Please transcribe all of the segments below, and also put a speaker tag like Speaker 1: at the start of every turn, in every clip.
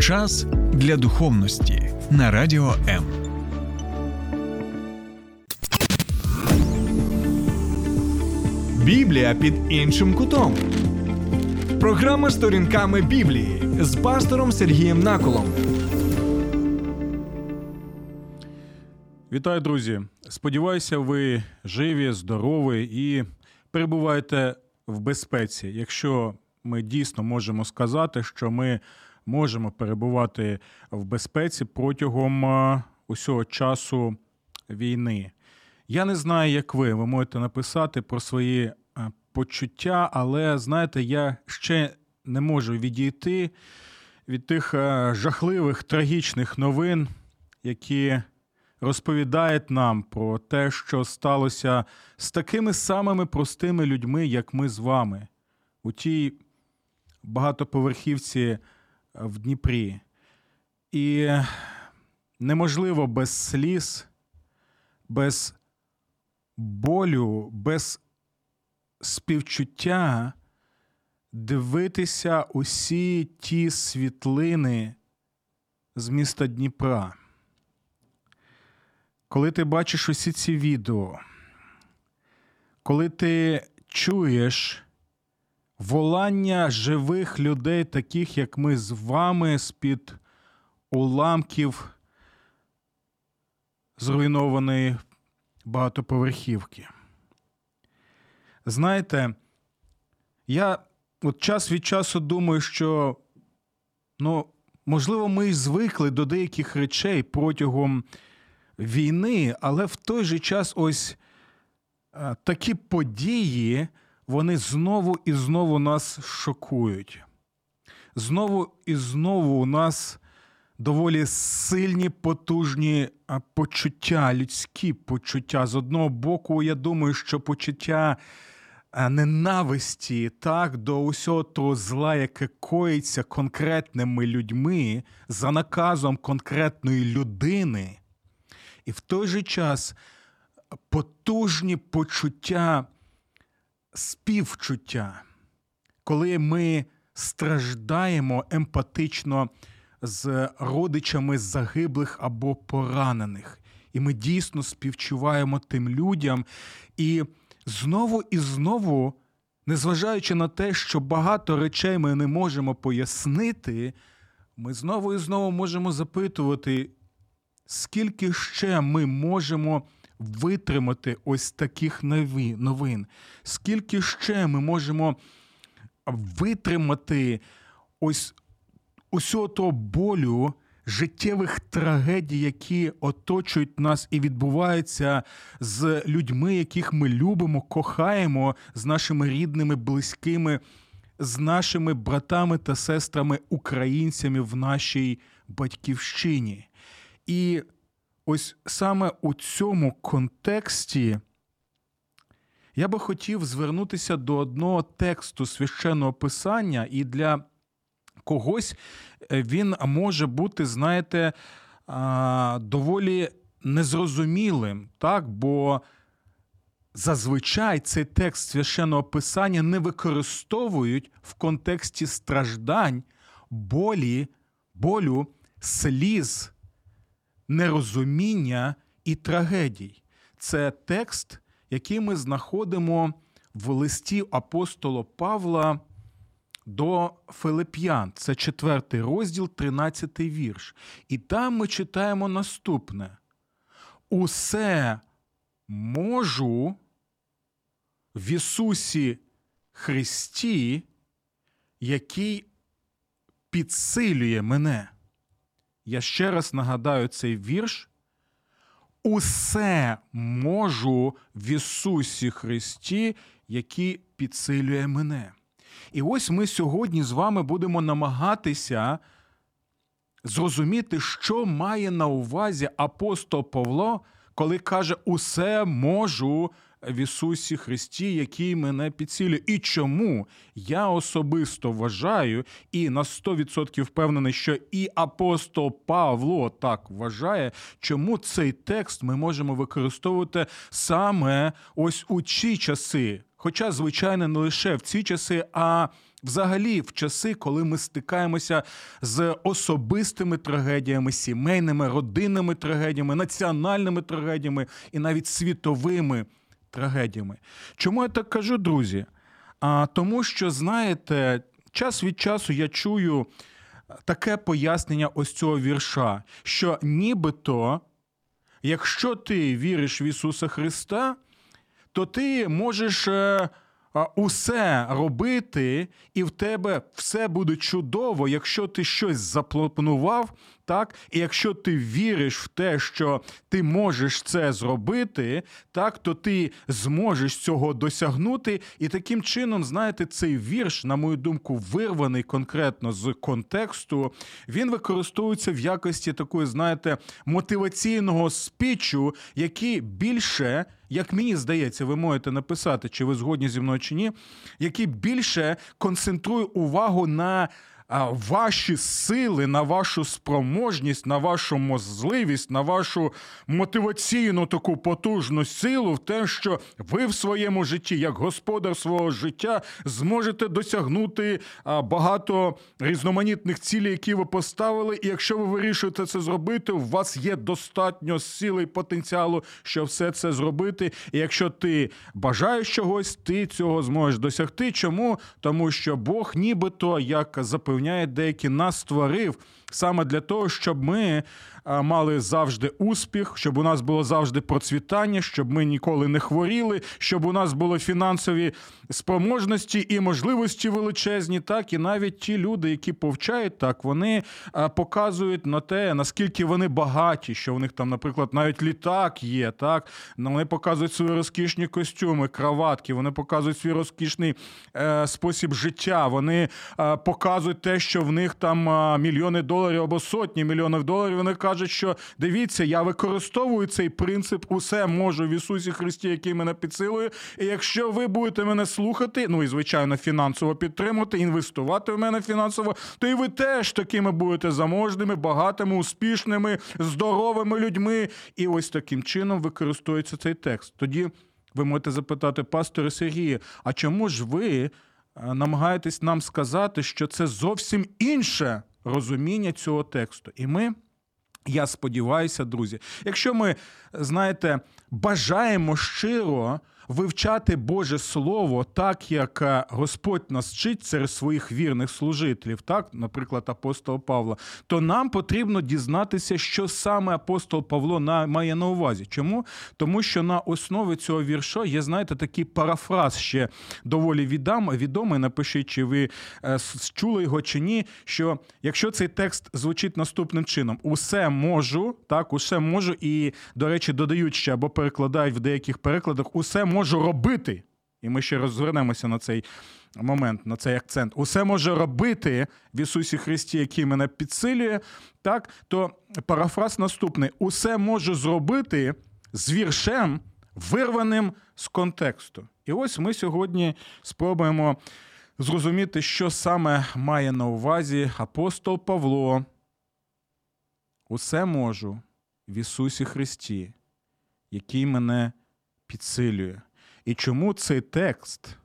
Speaker 1: Час для духовності на радіо М.
Speaker 2: Біблія під іншим кутом. Програма сторінками Біблії з пастором Сергієм Наколом.
Speaker 3: Вітаю, друзі! Сподіваюся, ви живі, здорові і перебуваєте в безпеці. Якщо ми дійсно можемо сказати, що ми можемо перебувати в безпеці протягом е, усього часу війни. Я не знаю, як ви. Ви можете написати про свої е, почуття, але знаєте, я ще не можу відійти від тих е, жахливих трагічних новин, які розповідають нам про те, що сталося з такими самими простими людьми, як ми з вами, у тій багатоповерхівці в Дніпрі. І неможливо без сліз, без болю, без співчуття дивитися усі ті світлини з міста Дніпра. Коли ти бачиш усі ці відео, коли ти чуєш волання живих людей, таких як ми з вами, з-під уламків зруйнованої багатоповерхівки. Знаєте, я от час від часу думаю, що, ну, можливо, ми й звикли до деяких речей протягом війни, але в той же час ось такі події вони знову і знову нас шокують. Знову і знову у нас доволі сильні, потужні почуття, людські почуття. З одного боку, я думаю, що почуття ненависті так, до усього того зла, яке коїться конкретними людьми за наказом конкретної людини. І в той же час потужні почуття співчуття, коли ми страждаємо емпатично з родичами загиблих або поранених, і ми дійсно співчуваємо тим людям. І знову і знову, незважаючи на те, що багато речей ми не можемо пояснити, ми знову і знову можемо запитувати, скільки ще ми можемо витримати ось таких новин? Скільки ще ми можемо витримати ось усього того болю, життєвих трагедій, які оточують нас і відбуваються з людьми, яких ми любимо, кохаємо, з нашими рідними, близькими, з нашими братами та сестрами, українцями в нашій батьківщині. І ось саме у цьому контексті я би хотів звернутися до одного тексту священного писання, і для когось е, він може бути, знаєте, доволі незрозумілим, так? бо зазвичай цей текст священного писання не використовують в контексті страждань, болі, болю, сліз нерозуміння і трагедій. Це текст, який ми знаходимо в листі апостола Павла до Филип'ян. Це четвертий розділ, тринадцятий вірш. І там ми читаємо наступне: Усе можу в Ісусі Христі, який підсилює мене. Я ще раз нагадаю цей вірш. Усе можу в Ісусі Христі, який підсилює мене. І ось ми сьогодні з вами будемо намагатися зрозуміти, що має на увазі апостол Павло, коли каже: Усе можу в Ісусі Христі, який мене підцілює. І чому я особисто вважаю і на 100% впевнений, що і апостол Павло так вважає, чому цей текст ми можемо використовувати саме ось у ці часи. Хоча, звичайно, не лише в ці часи, а взагалі в часи, коли ми стикаємося з особистими трагедіями, сімейними, родинними трагедіями, національними трагедіями і навіть світовими трагедіями. Чому я так кажу, друзі? А тому, що знаєте, час від часу я чую таке пояснення ось цього вірша, що нібито, якщо ти віриш в Ісуса Христа, то ти можеш е, усе робити, і в тебе все буде чудово, якщо ти щось запланував, так, і якщо ти віриш в те, що ти можеш це зробити, так, то ти зможеш цього досягнути. І таким чином, знаєте, цей вірш, на мою думку, вирваний конкретно з контексту, він використовується в якості такої, знаєте, мотиваційного спічу, який більше. Як мені здається, ви можете написати, чи ви згодні зі мною чи ні, який більше концентрує увагу на ваші сили, на вашу спроможність, на вашу можливість, на вашу мотиваційну таку потужну силу в те, що ви в своєму житті, як господар свого життя, зможете досягнути багато різноманітних цілей, які ви поставили. І якщо ви вирішуєте це зробити, у вас є достатньо сили і потенціалу, щоб все це зробити. І якщо ти бажаєш чогось, ти цього зможеш досягти. Чому? Тому що Бог, нібито як запевняє, запевняє деякі нас створив саме для того, щоб ми мали завжди успіх, щоб у нас було завжди процвітання, щоб ми ніколи не хворіли, щоб у нас були фінансові спроможності і можливості величезні. Так і навіть ті люди, які повчають так, вони показують на те, наскільки вони багаті, що у них там, наприклад, навіть літак є. Так ну, вони показують свої розкішні костюми, краватки, вони показують свій розкішний е, спосіб життя. Вони е, показують те, що в них там е, мільйони доларів або сотні мільйонів доларів. Вони кажуть, що дивіться, я використовую цей принцип, усе можу в Ісусі Христі, який мене підсилує. І якщо ви будете мене слухати, ну і звичайно, фінансово підтримувати, інвестувати в мене фінансово, то і ви теж такими будете заможними, багатими, успішними, здоровими людьми. І ось таким чином використовується цей текст. Тоді ви можете запитати, пасторе Сергія, а чому ж ви е, намагаєтесь нам сказати, що це зовсім інше розуміння цього тексту? І ми. Я сподіваюся, друзі, якщо ми знаєте, бажаємо щиро вивчати Боже Слово так, як е, Господь нас вчить серед своїх вірних служителів, так, наприклад, апостол Павла, то нам потрібно дізнатися, що саме апостол Павло має на увазі. Чому? Тому що на основі цього вірша є, знаєте, такий парафраз ще доволі відомий. Напишіть, чи ви е, чули його чи ні. Що якщо цей текст звучить наступним чином: усе можу, так, усе можу, і, до речі, додають ще або перекладають в деяких перекладах, усе можу можу робити, і ми ще розвернемося на цей момент, на цей акцент, усе може робити в Ісусі Христі, який мене підсилює, так, то парафраз наступний: усе можу зробити з віршем, вирваним з контексту. І ось ми сьогодні спробуємо зрозуміти, що саме має на увазі апостол Павло. Усе можу в Ісусі Христі, який мене підсилює. І чому цей текст,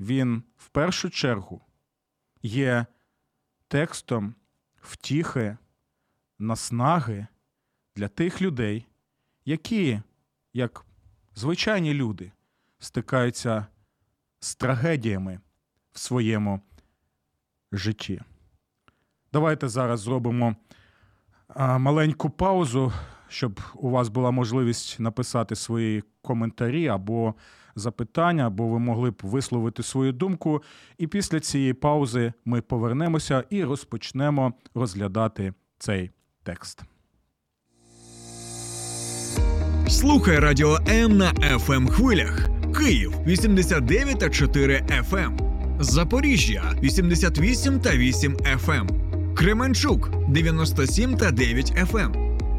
Speaker 3: він в першу чергу є текстом втіхи, наснаги для тих людей, які, як звичайні люди, стикаються з трагедіями в своєму житті. Давайте зараз зробимо маленьку паузу, щоб у вас була можливість написати свої коментарі або запитання, або ви могли б висловити свою думку. І після цієї паузи ми повернемося і розпочнемо розглядати цей текст.
Speaker 1: Слухай радіо М на fm ем хвилях. Київ 89 та 4 FM. Ем. Запоріжжя 88 та 8 FM. Ем. Кременчук 97 та 9 FM.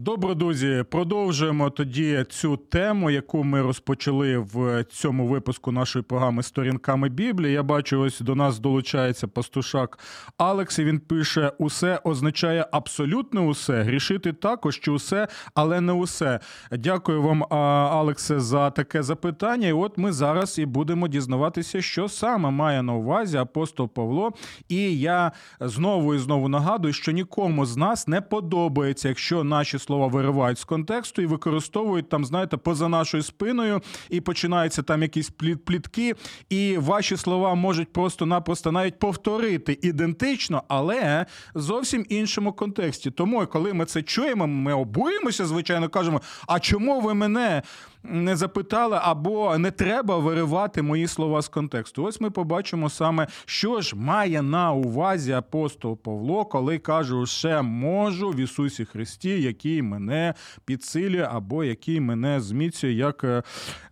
Speaker 3: Добре, друзі, продовжуємо тоді цю тему, яку ми розпочали в цьому випуску нашої програми Сторінками Біблії. Я бачу, ось до нас долучається пастушак Алекс. і Він пише: усе означає абсолютно усе. Грішити також чи усе, але не усе. Дякую вам, Алексе, за таке запитання. І от ми зараз і будемо дізнаватися, що саме має на увазі апостол Павло. І я знову і знову нагадую, що нікому з нас не подобається, якщо наші слова виривають з контексту і використовують там, знаєте, поза нашою спиною, і починаються там якісь плітки, і ваші слова можуть просто-напросто навіть повторити ідентично, але зовсім іншому контексті. Тому, коли ми це чуємо, ми обуємося, звичайно, кажемо: а чому ви мене? Не запитали, або не треба виривати мої слова з контексту. Ось ми побачимо саме, що ж має на увазі апостол Павло, коли каже, що можу в Ісусі Христі, який мене підсилює, або який мене зміцює, як е,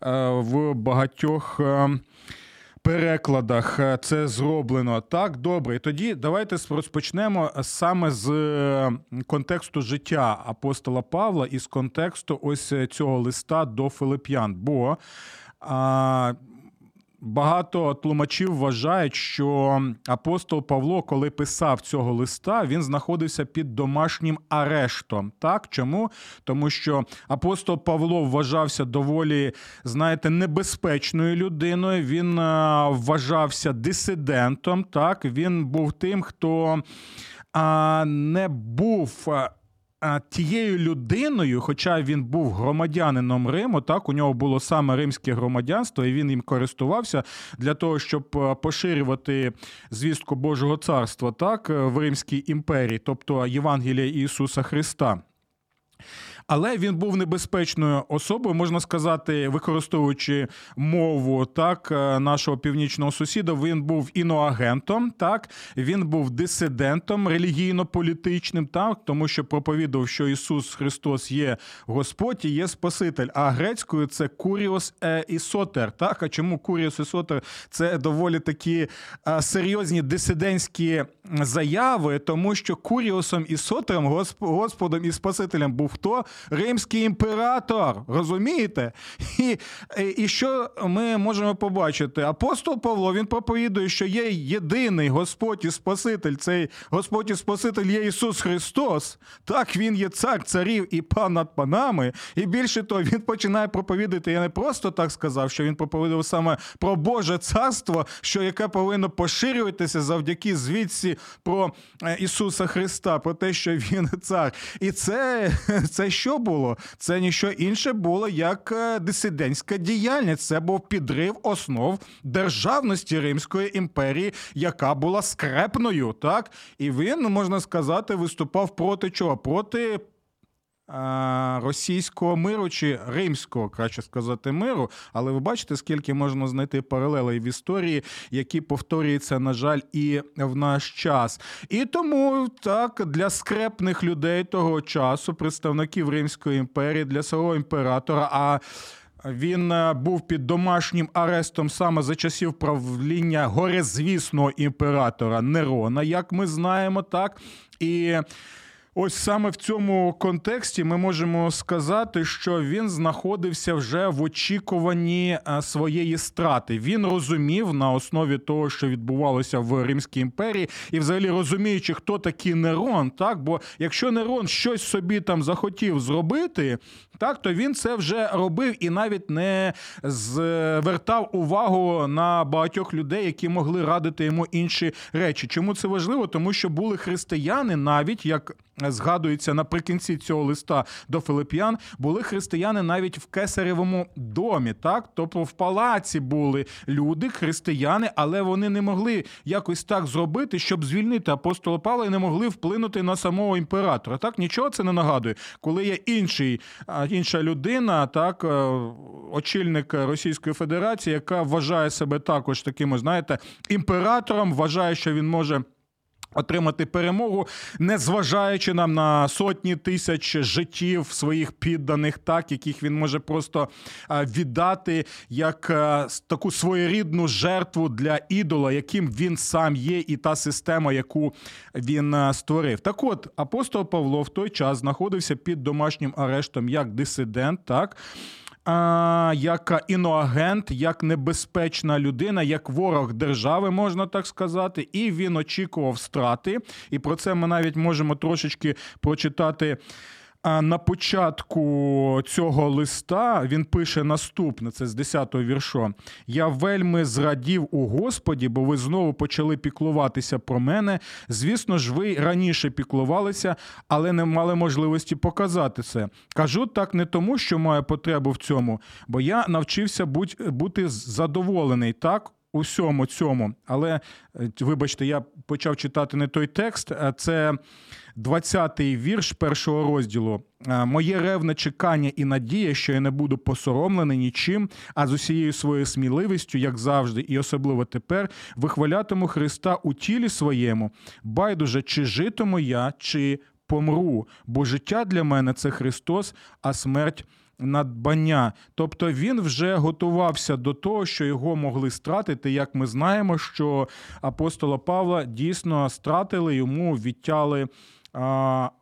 Speaker 3: е, в багатьох. Е, перекладах це зроблено так добре. І тоді давайте розпочнемо саме з контексту життя апостола Павла і з контексту ось цього листа до Филип'ян. Бо а, Багато тлумачів вважають, що апостол Павло, коли писав цього листа, він знаходився під домашнім арештом. Так чому? Тому що апостол Павло вважався доволі, знаєте, небезпечною людиною. Він вважався дисидентом. Так, він був тим, хто не був тією людиною, хоча він був громадянином Риму, так у нього було саме римське громадянство, і він їм користувався для того, щоб поширювати звістку Божого царства так в Римській імперії, тобто Євангелія Ісуса Христа. Але він був небезпечною особою, можна сказати, використовуючи мову так е, нашого північного сусіда. Він був іноагентом, так він був дисидентом релігійно-політичним, так тому що проповідав, що Ісус Христос є Господь і є Спаситель. А грецькою це Куріос е, і Сотер. Так, а чому Куріос і Сотер? Це доволі такі е, серйозні дисидентські заяви, тому що Куріосом і Сотером, Господом і Спасителем був хто? Римський імператор. Розумієте? І, І що ми можемо побачити? Апостол Павло він проповідує, що є єдиний Господь і Спаситель. Цей Господь і Спаситель є Ісус Христос. Так, Він є цар царів і пан над панами. І більше того, він починає проповідати. Я не просто так сказав, що він проповідав саме про Боже царство, що яке повинно поширюватися завдяки звідси про е, Ісуса Христа, про те, що Він цар. І це, це що? Що було? Це ніщо інше було як е, дисидентська діяльність. Це був підрив основ державності Римської імперії, яка була скрепною. Так і він можна сказати виступав проти чого? Проти російського миру чи римського, краще сказати, миру. Але ви бачите, скільки можна знайти паралелей в історії, які повторюються, на жаль, і в наш час. І тому так для скрепних людей того часу, представників Римської імперії, для свого імператора. а він був під домашнім арестом саме за часів правління горезвісного імператора Нерона, як ми знаємо, так і. Ось саме в цьому контексті ми можемо сказати, що він знаходився вже в очікуванні е, своєї страти. Він розумів на основі того, що відбувалося в Римській імперії, і, взагалі, розуміючи, хто такий Нерон, так бо якщо Нерон щось собі там захотів зробити, так то він це вже робив і навіть не звертав увагу на багатьох людей, які могли радити йому інші речі. Чому це важливо? Тому що були християни, навіть як згадується. Наприкінці цього листа до Филип'ян, були християни навіть в кесаревому домі, так? Тобто в палаці були люди, християни, але вони не могли якось так зробити, щоб звільнити апостола Павла і не могли вплинути на самого імператора. Так? Нічого це не нагадує, коли є інший інша людина, так е, очільник Російської Федерації, яка вважає себе також таким, знаєте, імператором, вважає, що він може Отримати перемогу, не зважаючи нам на сотні тисяч життів своїх підданих, так яких він може просто віддати як таку своєрідну жертву для ідола, яким він сам є, і та система, яку він створив. Так, от апостол Павло в той час знаходився під домашнім арештом як дисидент, так як іноагент, як небезпечна людина, як ворог держави, можна так сказати, і він очікував страти. І про це ми навіть можемо трошечки прочитати. На початку цього листа він пише наступне: це з 10-го віршо. Я вельми зрадів у Господі, бо ви знову почали піклуватися про мене. Звісно ж, ви раніше піклувалися, але не мали можливості показати це. Кажу так не тому, що маю потребу в цьому, бо я навчився бути задоволений так усьому цьому. Але, е, вибачте, я почав читати не той текст, а це 20-й вірш першого розділу. Е, Моє ревне чекання і надія, що я не буду посоромлений нічим, а з усією своєю сміливістю, як завжди, і особливо тепер, вихвалятиму Христа у тілі своєму, байдуже, чи житиму я, чи помру, бо життя для мене це Христос, а смерть надбання. Тобто він вже готувався до того, що його могли стратити. Як ми знаємо, що апостола Павла дійсно стратили йому відтяли.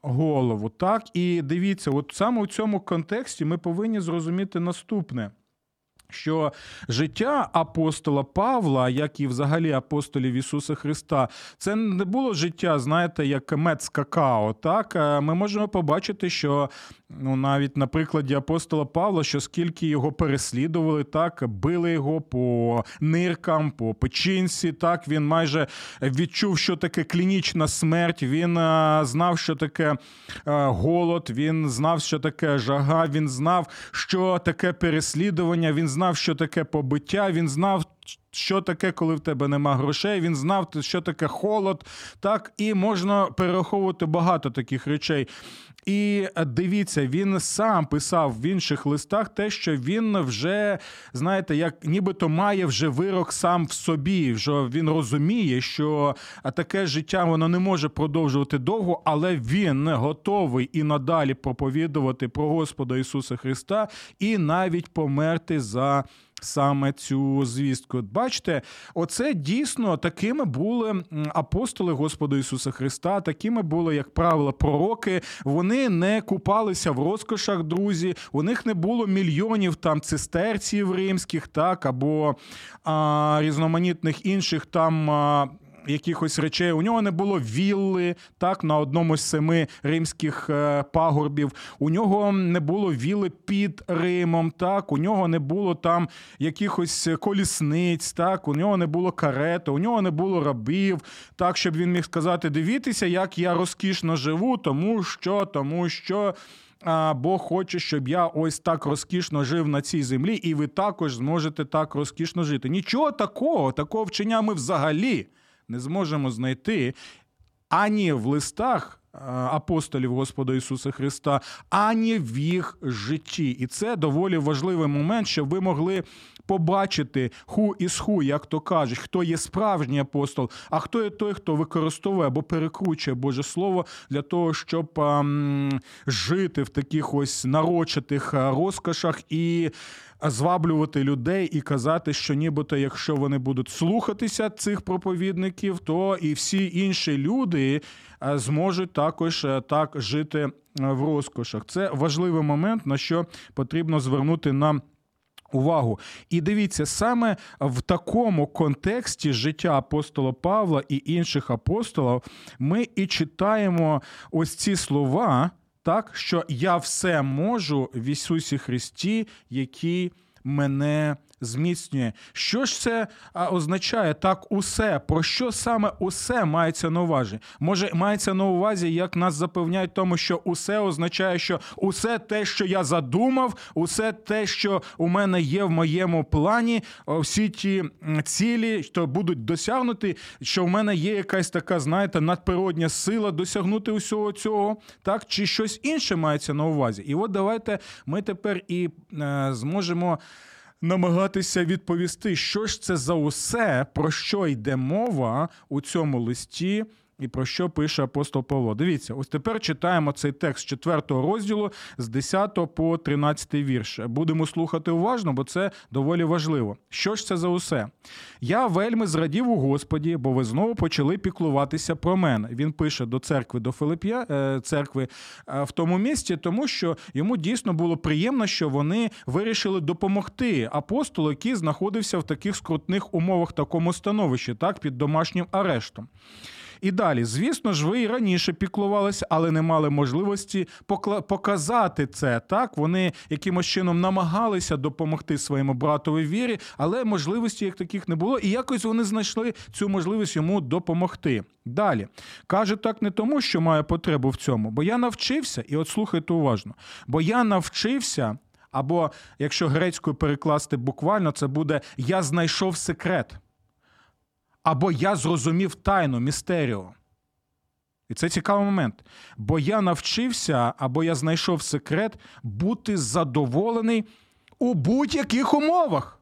Speaker 3: Голову. Так, і дивіться, от саме у цьому контексті ми повинні зрозуміти наступне що життя апостола Павла, як і взагалі апостолів Ісуса Христа, це не було життя, знаєте, як мед з какао. Так е, ми можемо побачити, що ну навіть на прикладі апостола Павла, що скільки його переслідували, так били його по ниркам, по печінці. Так він майже відчув, що таке клінічна смерть. Він е, знав, що таке е, голод. Він знав, що таке жага. Він знав, що таке переслідування. Він знав, що таке побиття, він знав, що таке, коли в тебе нема грошей. Він знав, що таке холод. Так, і можна перераховувати багато таких речей. І дивіться, він сам писав в інших листах те, що він вже, знаєте, як нібито має вже вирок сам в собі. що він розуміє, що таке життя воно не може продовжувати довго, але він готовий і надалі проповідувати про Господа Ісуса Христа і навіть померти за саме цю звістку. Бачите, оце дійсно такими були апостоли Господа Ісуса Христа, такими були, як правило, пророки. Вони не купалися в розкошах, друзі. У них не було мільйонів там цистерців римських, так або а, різноманітних інших там. А, якихось речей. У нього не було вілли так на одному з семи римських е, пагорбів. У нього не було вілли під Римом. Так, у нього не було там якихось колісниць. Так, у нього не було карети, у нього не було рабів. Так, щоб він міг сказати: дивіться, як я розкішно живу, тому що, тому що. Бог хоче, щоб я ось так розкішно жив на цій землі, і ви також зможете так розкішно жити. Нічого такого, такого вчення ми взагалі не зможемо знайти ані в листах е, апостолів Господа Ісуса Христа, ані в їх житті. І це доволі важливий момент, щоб ви могли побачити ху із ху, як то кажуть, хто є справжній апостол, а хто є той, хто використовує або перекручує Боже Слово для того, щоб а, м, жити в таких ось нарочитих розкошах і зваблювати людей і казати, що нібито, якщо вони будуть слухатися цих проповідників, то і всі інші люди е, зможуть також е, так жити е, в розкошах. Це важливий момент, на що потрібно звернути нам. Увагу. І дивіться, саме в такому контексті життя апостола Павла і інших апостолів ми і читаємо ось ці слова, так що я все можу в Ісусі Христі, який мене зміцнює. Що ж це означає так усе? Про що саме усе мається на увазі? Може, мається на увазі, як нас запевняють, тому що усе означає, що усе те, що я задумав, усе те, що у мене є в моєму плані, всі ті цілі, що будуть досягнуті, що в мене є якась така, знаєте, надприродня сила досягнути усього цього, так чи щось інше мається на увазі? І от давайте ми тепер і е, зможемо намагатися відповісти, що ж це за усе, про що йде мова у цьому листі і про що пише апостол Павло. Дивіться, ось тепер читаємо цей текст 4 розділу з 10 по 13 вірш. Будемо слухати уважно, бо це доволі важливо. Що ж це за усе? Я вельми зрадів у Господі, бо ви знову почали піклуватися про мене. Він пише до церкви до Филип'я е, церкви е, в тому місці, тому що йому дійсно було приємно, що вони вирішили допомогти апостолу, який знаходився в таких скрутних умовах, такому становищі, так під домашнім арештом. І далі, звісно ж, ви і раніше піклувалися, але не мали можливості покла- показати це. Так, вони якимось чином намагалися допомогти своєму братові вірі, але можливості як таких не було. І якось вони знайшли цю можливість йому допомогти. Далі каже так не тому, що має потребу в цьому, бо я навчився, і от слухайте уважно, бо я навчився. Або якщо грецькою перекласти буквально, це буде я знайшов секрет або я зрозумів тайну містерію. І це цікавий момент. Бо я навчився, або я знайшов секрет бути задоволений у будь-яких умовах.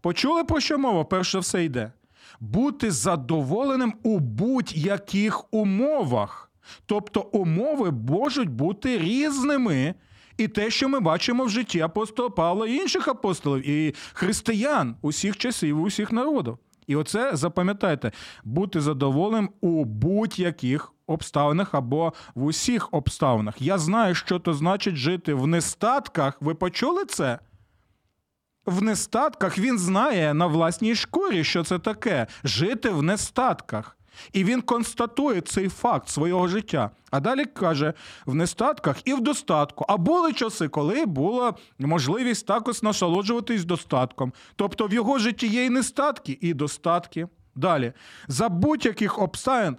Speaker 3: Почули про що мова? Перш за все йде. Бути задоволеним у будь-яких умовах. Тобто умови можуть бути різними. І те, що ми бачимо в житті апостола Павла і інших апостолів, і християн усіх часів, усіх народів. І оце запам'ятайте, бути задоволеним у будь-яких обставинах або в усіх обставинах. Я знаю, що то значить жити в нестатках. Ви почули це? В нестатках він знає на власній шкурі, що це таке жити в нестатках. І він констатує цей факт свого життя. А далі каже: в нестатках і в достатку. А були часи, коли була можливість також насолоджуватись достатком. Тобто в його житті є і нестатки, і достатки. Далі, за будь-яких обставин.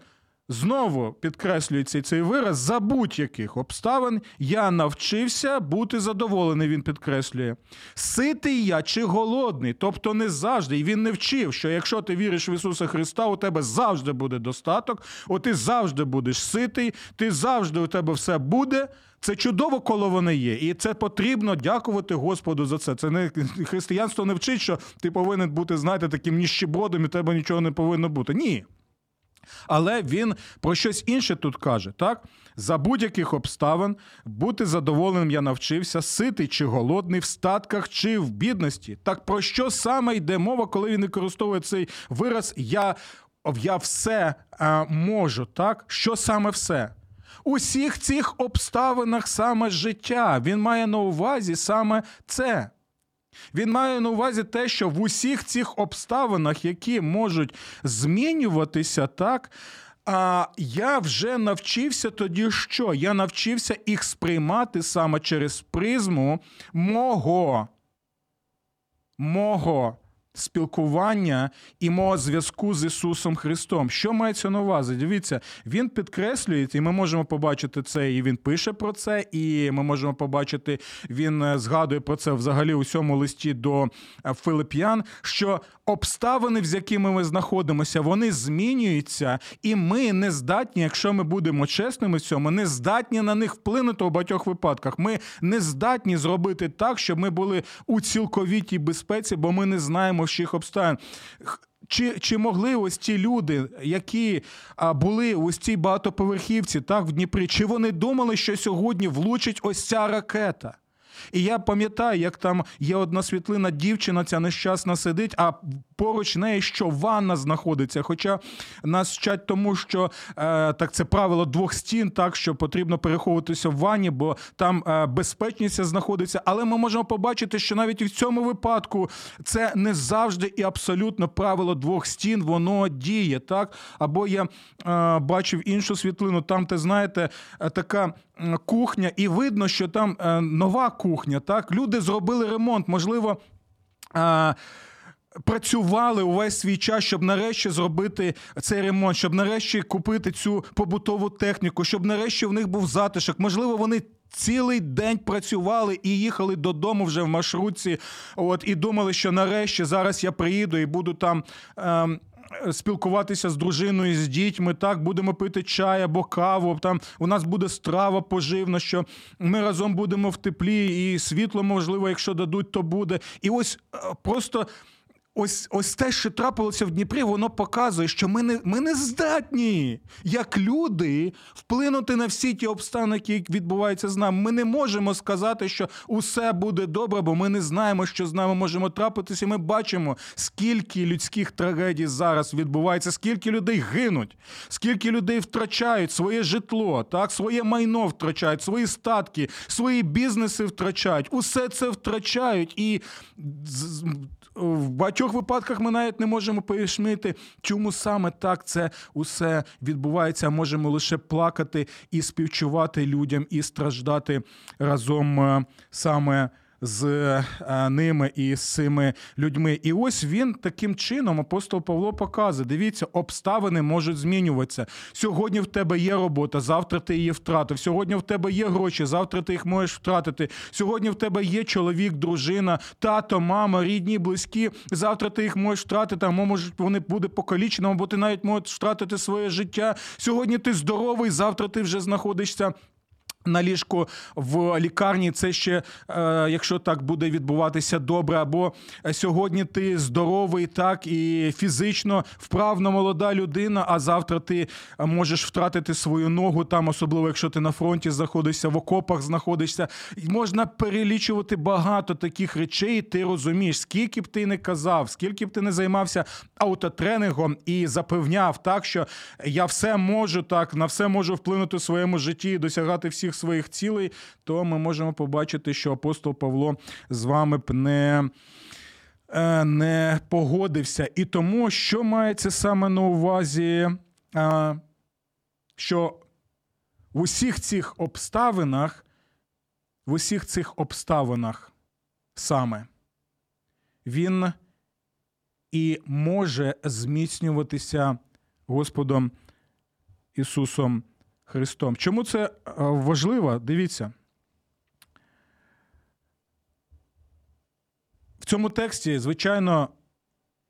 Speaker 3: Знову підкреслюється цей вираз за будь-яких обставин я навчився бути задоволений. Він підкреслює ситий я чи голодний, тобто не завжди. І він не вчив, що якщо ти віриш в Ісуса Христа, у тебе завжди буде достаток, о, ти завжди будеш ситий, ти завжди у тебе все буде. Це чудово, коли воно є, і це потрібно дякувати Господу за це. Це не християнство не вчить, що ти повинен бути, знаєте, таким ніщебродом, і тебе нічого не повинно бути. Ні. Але він про щось інше тут каже, так? За будь-яких обставин бути задоволеним я навчився, ситий чи голодний, в статках чи в бідності. Так про що саме йде мова, коли він використовує цей вираз Я я все а, можу, так? Що саме все? Усіх цих обставинах саме життя. Він має на увазі саме це. Він має на увазі те, що в усіх цих обставинах, які можуть змінюватися, так. А я вже навчився тоді, що? Я навчився їх сприймати саме через призму мого, мого спілкування і мого зв'язку з Ісусом Христом. Що мається на увазі? Дивіться, він підкреслює, і ми можемо побачити це, і він пише про це, і ми можемо побачити, він е, згадує про це взагалі у сьому листі до е, Филип'ян, що обставини, з якими ми знаходимося, вони змінюються, і ми не здатні, якщо ми будемо чесними в цьому, не здатні на них вплинути у багатьох випадках. Ми не здатні зробити так, щоб ми були у цілковітій безпеці, бо ми не знаємо всіх обставин. Чи чи могли ось ті люди, які а, були ось цій багатоповерхівці, так в Дніпрі, чи вони думали, що сьогодні влучить ось ця ракета? І я пам'ятаю, як там є одна світлина, дівчина ця нещасна сидить, а поруч неї що ванна знаходиться. Хоча нас вчать тому, що е, так це правило двох стін, так що потрібно переховуватися в ванні, бо там е, безпечність знаходиться. Але ми можемо побачити, що навіть і в цьому випадку це не завжди і абсолютно правило двох стін, воно діє. так? Або я е, бачив іншу світлину, там, ти знаєте, е, така кухня, і видно, що там е, нова кухня. Так, люди зробили ремонт, можливо. Е, Працювали увесь свій час, щоб нарешті зробити цей ремонт, щоб нарешті купити цю побутову техніку, щоб нарешті в них був затишок. Можливо, вони цілий день працювали і їхали додому вже в маршрутці. От і думали, що нарешті зараз я приїду і буду там. Е, спілкуватися з дружиною, з дітьми, так будемо пити чай або каву. Там у нас буде страва поживна, що ми разом будемо в теплі, і світло, можливо, якщо дадуть, то буде. І ось просто ось ось те, що трапилося в Дніпрі, воно показує, що ми не ми не здатні, як люди, вплинути на всі ті обставини, які відбуваються з нами. Ми не можемо сказати, що усе буде добре, бо ми не знаємо, що з нами можемо трапитися. Ми бачимо, скільки людських трагедій зараз відбувається, скільки людей гинуть, скільки людей втрачають своє житло, так, своє майно втрачають, свої статки, свої бізнеси втрачають. Усе це втрачають і в багатьох випадках ми навіть не можемо пояснити, чому саме так це усе відбувається. Можемо лише плакати і співчувати людям, і страждати разом е, саме з е, ними і з цими людьми. І ось він таким чином, апостол Павло показує: дивіться, обставини можуть змінюватися. Сьогодні в тебе є робота, завтра ти її втратив. Сьогодні в тебе є гроші, завтра ти їх можеш втратити. Сьогодні в тебе є чоловік, дружина, тато, мама, рідні, близькі. Завтра ти їх можеш втратити, а можуть вони буде покалічені, або ти навіть можеш втратити своє життя. Сьогодні ти здоровий, завтра ти вже знаходишся. На ліжку в лікарні це ще, е, якщо так буде відбуватися добре, або сьогодні ти здоровий, так і фізично вправна молода людина, а завтра ти можеш втратити свою ногу там, особливо якщо ти на фронті знаходишся, в окопах знаходишся. Можна перелічувати багато таких речей. Ти розумієш, скільки б ти не казав, скільки б ти не займався аутотренингом і запевняв, так що я все можу так, на все можу вплинути в своєму житті досягати всіх своїх цілей, то ми можемо побачити, що апостол Павло з вами б не. Е, не погодився. І тому, що мається саме на увазі, що в усіх цих обставинах, в усіх цих обставинах саме він і може зміцнюватися Господом Ісусом Христом. Чому це е, важливо? Дивіться. В цьому тексті, звичайно,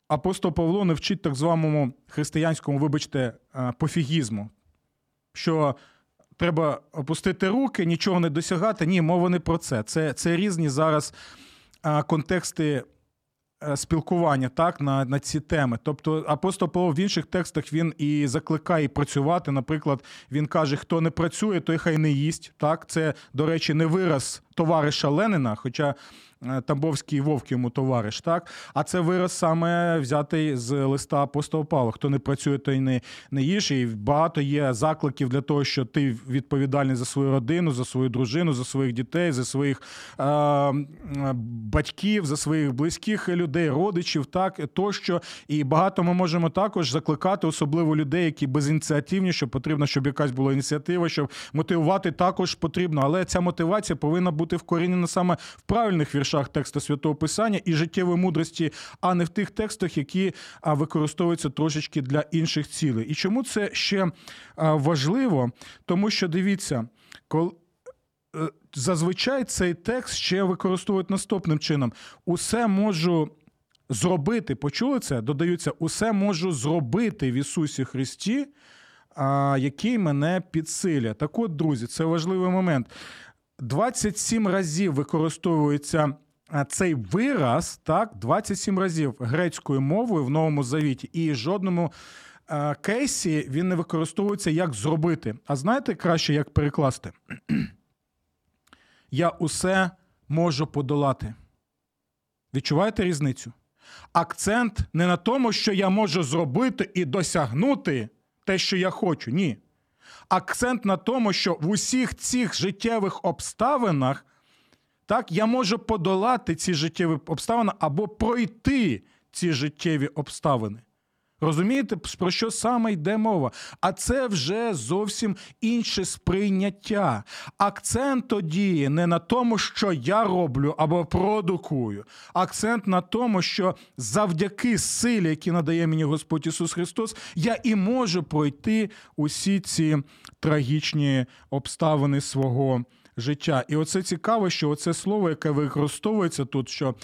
Speaker 3: апостол Павло не вчить так званому християнському, вибачте, е, пофігізму, що треба опустити руки, нічого не досягати. Ні, мова не про це. Це, Це різні зараз е, контексти. Спілкування так на на ці теми. Тобто апостол Павло в інших текстах він і закликає працювати. Наприклад, він каже: хто не працює, той хай не їсть. Так, це, до речі, не вираз товариша Ленина, хоча Е, Тамбовський вовк йому товариш, так? А це вираз саме взятий з листа апостола Павла. Хто не працює, той не не їж. І багато є закликів для того, що ти відповідальний за свою родину, за свою дружину, за своїх дітей, за своїх е, батьків, за своїх близьких людей, родичів, так тощо. І багато ми можемо також закликати, особливо людей, які безініціативні, що потрібно, щоб якась була ініціатива, щоб мотивувати також потрібно. Але ця мотивація повинна бути вкорінена саме в правильних віршах віршах тексту святого Писання і життєвої мудрості, а не в тих текстах, які використовуються трошечки для інших цілей. І чому це ще важливо? Тому що дивіться, коли. Е, зазвичай цей текст ще використовують наступним чином: усе можу зробити. Почули це? Додаються, усе можу зробити в Ісусі Христі, який мене підсилює. Так от, друзі, це важливий момент. 27 разів використовується цей вираз, так, 27 разів грецькою мовою в новому завіті, і жодному кейсі він не використовується як зробити. А знаєте краще, як перекласти? Я усе можу подолати. Відчуваєте різницю? Акцент не на тому, що я можу зробити і досягнути те, що я хочу. Ні акцент на тому, що в усіх цих життєвих обставинах так, я можу подолати ці життєві обставини або пройти ці життєві обставини. Розумієте, про що саме йде мова? А це вже зовсім інше сприйняття. Акцент тоді не на тому, що я роблю або продукую. Акцент на тому, що завдяки силі, які надає мені Господь Ісус Христос, я і можу пройти усі ці трагічні обставини свого життя. І оце цікаво, що оце слово, яке використовується тут, що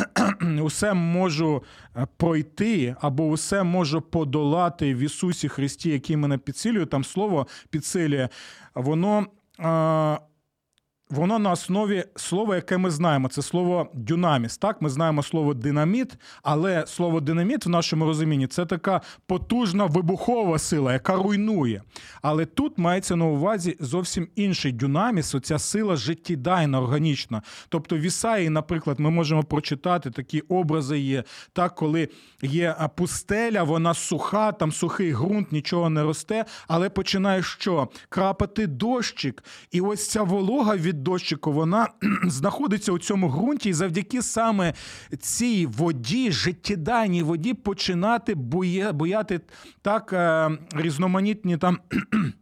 Speaker 3: усе можу е, пройти, або усе можу подолати в Ісусі Христі, який мене підсилює. Там слово підсилює, воно. Воно на основі слова, яке ми знаємо, це слово дюнаміс. Так, ми знаємо слово динаміт, але слово динаміт в нашому розумінні це така потужна вибухова сила, яка руйнує. Але тут мається на увазі зовсім інший дюнаміс, оця сила життєдайна, органічна. Тобто в Ісаї, наприклад, ми можемо прочитати такі образи є, так, коли є пустеля, вона суха, там сухий ґрунт, нічого не росте, але починає що? Крапати дощик. І ось ця волога від дощику, вона знаходиться у цьому ґрунті, і завдяки саме цій воді, життєдайній воді, починати боє, бояти так е, різноманітні там.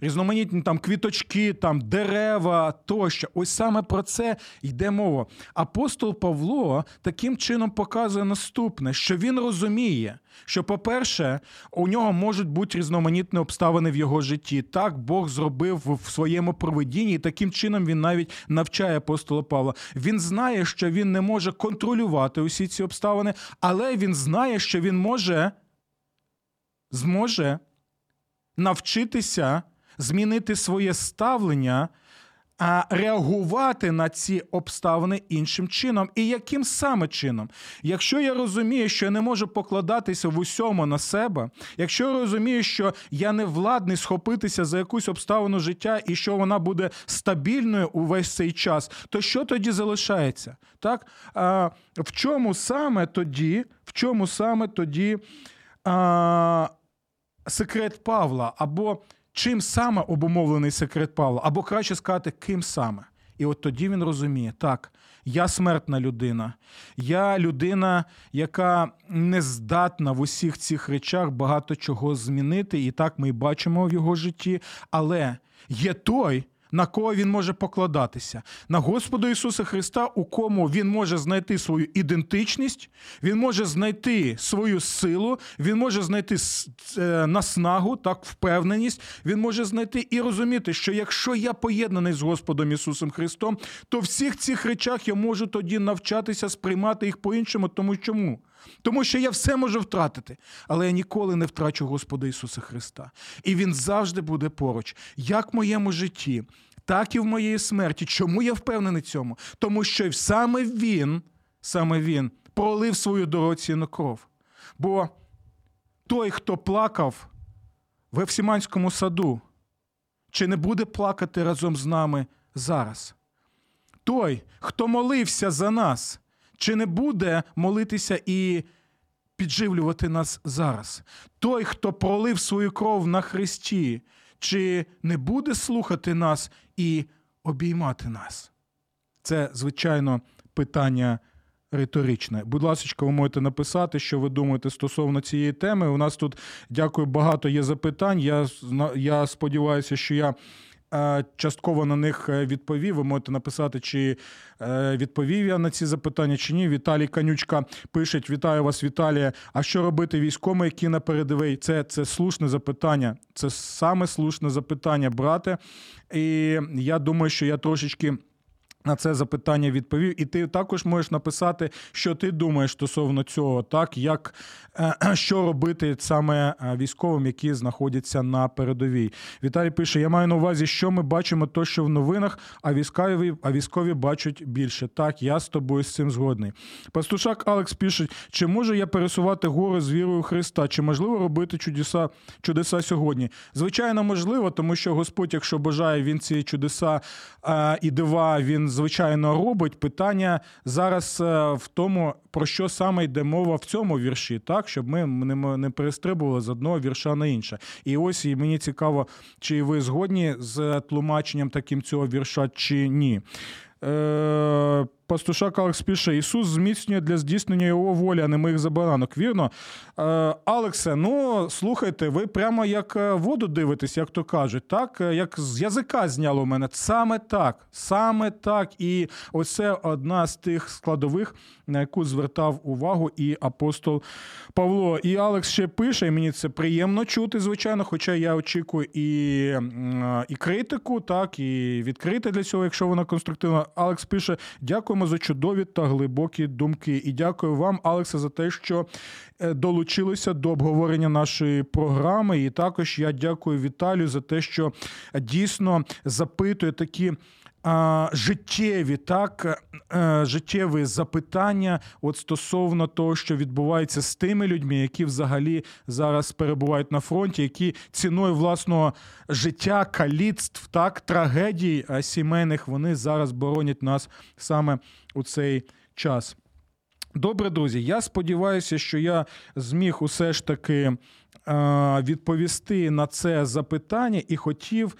Speaker 3: Різноманітні там квіточки, там дерева тощо. Ось саме про це йде мова. Апостол Павло таким чином показує наступне: що він розуміє, що, по-перше, у нього можуть бути різноманітні обставини в його житті. Так Бог зробив в своєму проведінні, і таким чином він навіть навчає апостола Павла. Він знає, що він не може контролювати усі ці обставини, але він знає, що він може зможе навчитися змінити своє ставлення, а реагувати на ці обставини іншим чином. І яким саме чином? Якщо я розумію, що я не можу покладатися в усьому на себе, якщо я розумію, що я не владний схопитися за якусь обставину життя і що вона буде стабільною увесь цей час, то що тоді залишається? Так? А, в чому саме тоді, в чому саме тоді а, секрет Павла? Або чим саме обумовлений секрет Павла, або краще сказати, ким саме. І от тоді він розуміє, так, я смертна людина, я людина, яка не здатна в усіх цих речах багато чого змінити, і так ми і бачимо в його житті. Але є той, на кого він може покладатися, на Господа Ісуса Христа, у кому він може знайти свою ідентичність, він може знайти свою силу, він може знайти е, наснагу, так, впевненість, він може знайти і розуміти, що якщо я поєднаний з Господом Ісусом Христом, то всіх цих речах я можу тоді навчатися сприймати їх по-іншому, тому чому? Тому що я все можу втратити, але я ніколи не втрачу Господа Ісуса Христа. І Він завжди буде поруч, як в моєму житті, так і в моєї смерті. Чому я впевнений цьому? Тому що саме Він, саме Він пролив свою дорогоцінну кров. Бо той, хто плакав в Евсіманському саду, чи не буде плакати разом з нами зараз? Той, хто молився за нас чи не буде молитися і підживлювати нас зараз? Той, хто пролив свою кров на Христі, чи не буде слухати нас і обіймати нас? Це, звичайно, питання риторичне. Будь ласка, ви можете написати, що ви думаєте стосовно цієї теми. У нас тут, дякую, багато є запитань. Я, Я сподіваюся, що я. Е, частково на них е, відповів. Ви можете написати, чи е, відповів я на ці запитання, чи ні. Віталій Канючка пише: Вітаю вас, Віталія. А що робити військовим, які на передовій? Це це слушне запитання. Це саме слушне запитання, брате. І я думаю, що я трошечки. На це запитання відповів, і ти також можеш написати, що ти думаєш стосовно цього, так як е, що робити саме е, військовим, які знаходяться на передовій. Віталій пише: Я маю на увазі, що ми бачимо, то що в новинах, а військові, а військові бачать більше. Так, я з тобою з цим згодний. Пастушак Алекс пише: чи можу я пересувати гори з вірою Христа? Чи можливо робити чудеса чудеса сьогодні? Звичайно, можливо, тому що Господь, якщо бажає, він ці чудеса е, і дива, він звичайно робить. Питання зараз е, в тому, про що саме йде мова в цьому вірші, так щоб ми не перестрибували з одного вірша на інше. І ось і мені цікаво, чи ви згодні з тлумаченням таким цього вірша, чи ні. Е, Пастушак Алекс пише: Ісус зміцнює для здійснення його волі, а не моїх забаранок. Вірно? Е, Алексе, ну слухайте, ви прямо як е, воду дивитесь, як то кажуть, так? Е, як з язика зняло мене. Саме так, саме так. І оце одна з тих складових, на яку звертав увагу і апостол Павло. І Алекс ще пише, і мені це приємно чути, звичайно, хоча я очікую і і критику, так, і відкрити для цього, якщо вона конструктивна. Алекс пише: дякую дякуємо за чудові та глибокі думки. І дякую вам, Алексе, за те, що е, долучилися до обговорення нашої програми. І також я дякую Віталію за те, що дійсно запитує такі життєві, так, е, життєві запитання от стосовно того, що відбувається з тими людьми, які взагалі зараз перебувають на фронті, які ціною власного життя, каліцтв, так, трагедій е, сімейних, вони зараз боронять нас саме у цей час. Добре, друзі, я сподіваюся, що я зміг усе ж таки е, відповісти на це запитання і хотів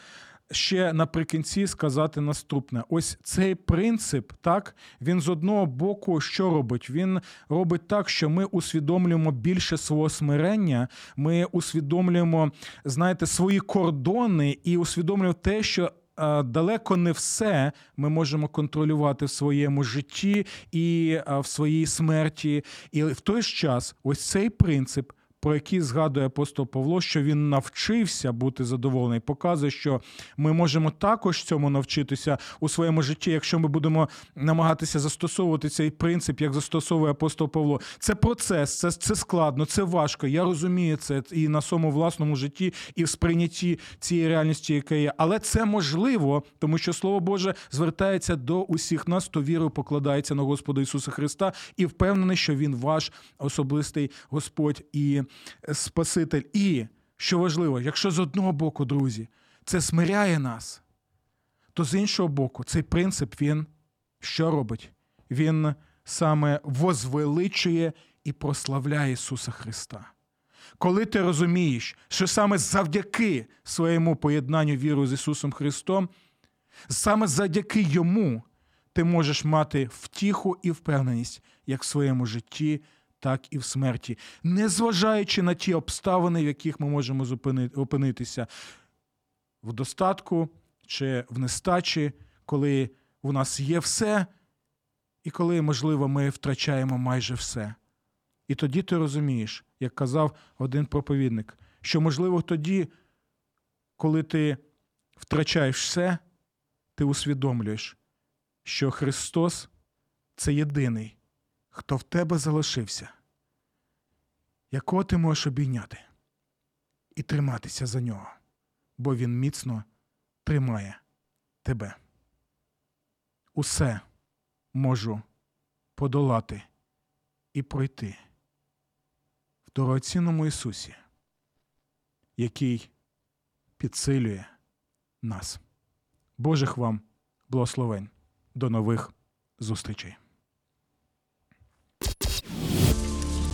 Speaker 3: ще наприкінці сказати наступне: ось цей принцип, так, він з одного боку що робить? Він робить так, що ми усвідомлюємо більше свого смирення, ми усвідомлюємо, знаєте, свої кордони і усвідомлюємо те, що. е, Далеко не все ми можемо контролювати в своєму житті і е, в своїй смерті. І в той ж час, ось цей принцип, про який згадує апостол Павло, що він навчився бути задоволений, показує, що ми можемо також цьому навчитися у своєму житті, якщо ми будемо намагатися застосовувати цей принцип, як застосовує апостол Павло. Це процес, це, це складно, це важко. Я розумію це і на своєму власному житті, і в сприйнятті цієї реальності, яка є. Але це можливо, тому що Слово Боже звертається до усіх нас, хто вірою покладається на Господа Ісуса Христа і впевнений, що Він ваш особистий Господь і Спаситель. І що важливо, якщо з одного боку, друзі, це смиряє нас, то з іншого боку, цей принцип він що робить? Він саме возвеличує і прославляє Ісуса Христа. Коли ти розумієш, що саме завдяки своєму поєднанню віру з Ісусом Христом, саме завдяки Йому ти можеш мати втіху і впевненість як в своєму житті, так і в смерті, незважаючи на ті обставини, в яких ми можемо опинитися в достатку чи в нестачі, коли у нас є все, і коли, можливо, ми втрачаємо майже все. І тоді ти розумієш, як казав один проповідник, що, можливо, тоді, коли ти втрачаєш все, ти усвідомлюєш, що Христос це єдиний, хто в тебе залишився, якого ти можеш обійняти і триматися за нього, бо Він міцно тримає тебе. Усе можу подолати і пройти в дорогоцінному Ісусі, який підсилює нас. Божих вам благословень. До нових зустрічей.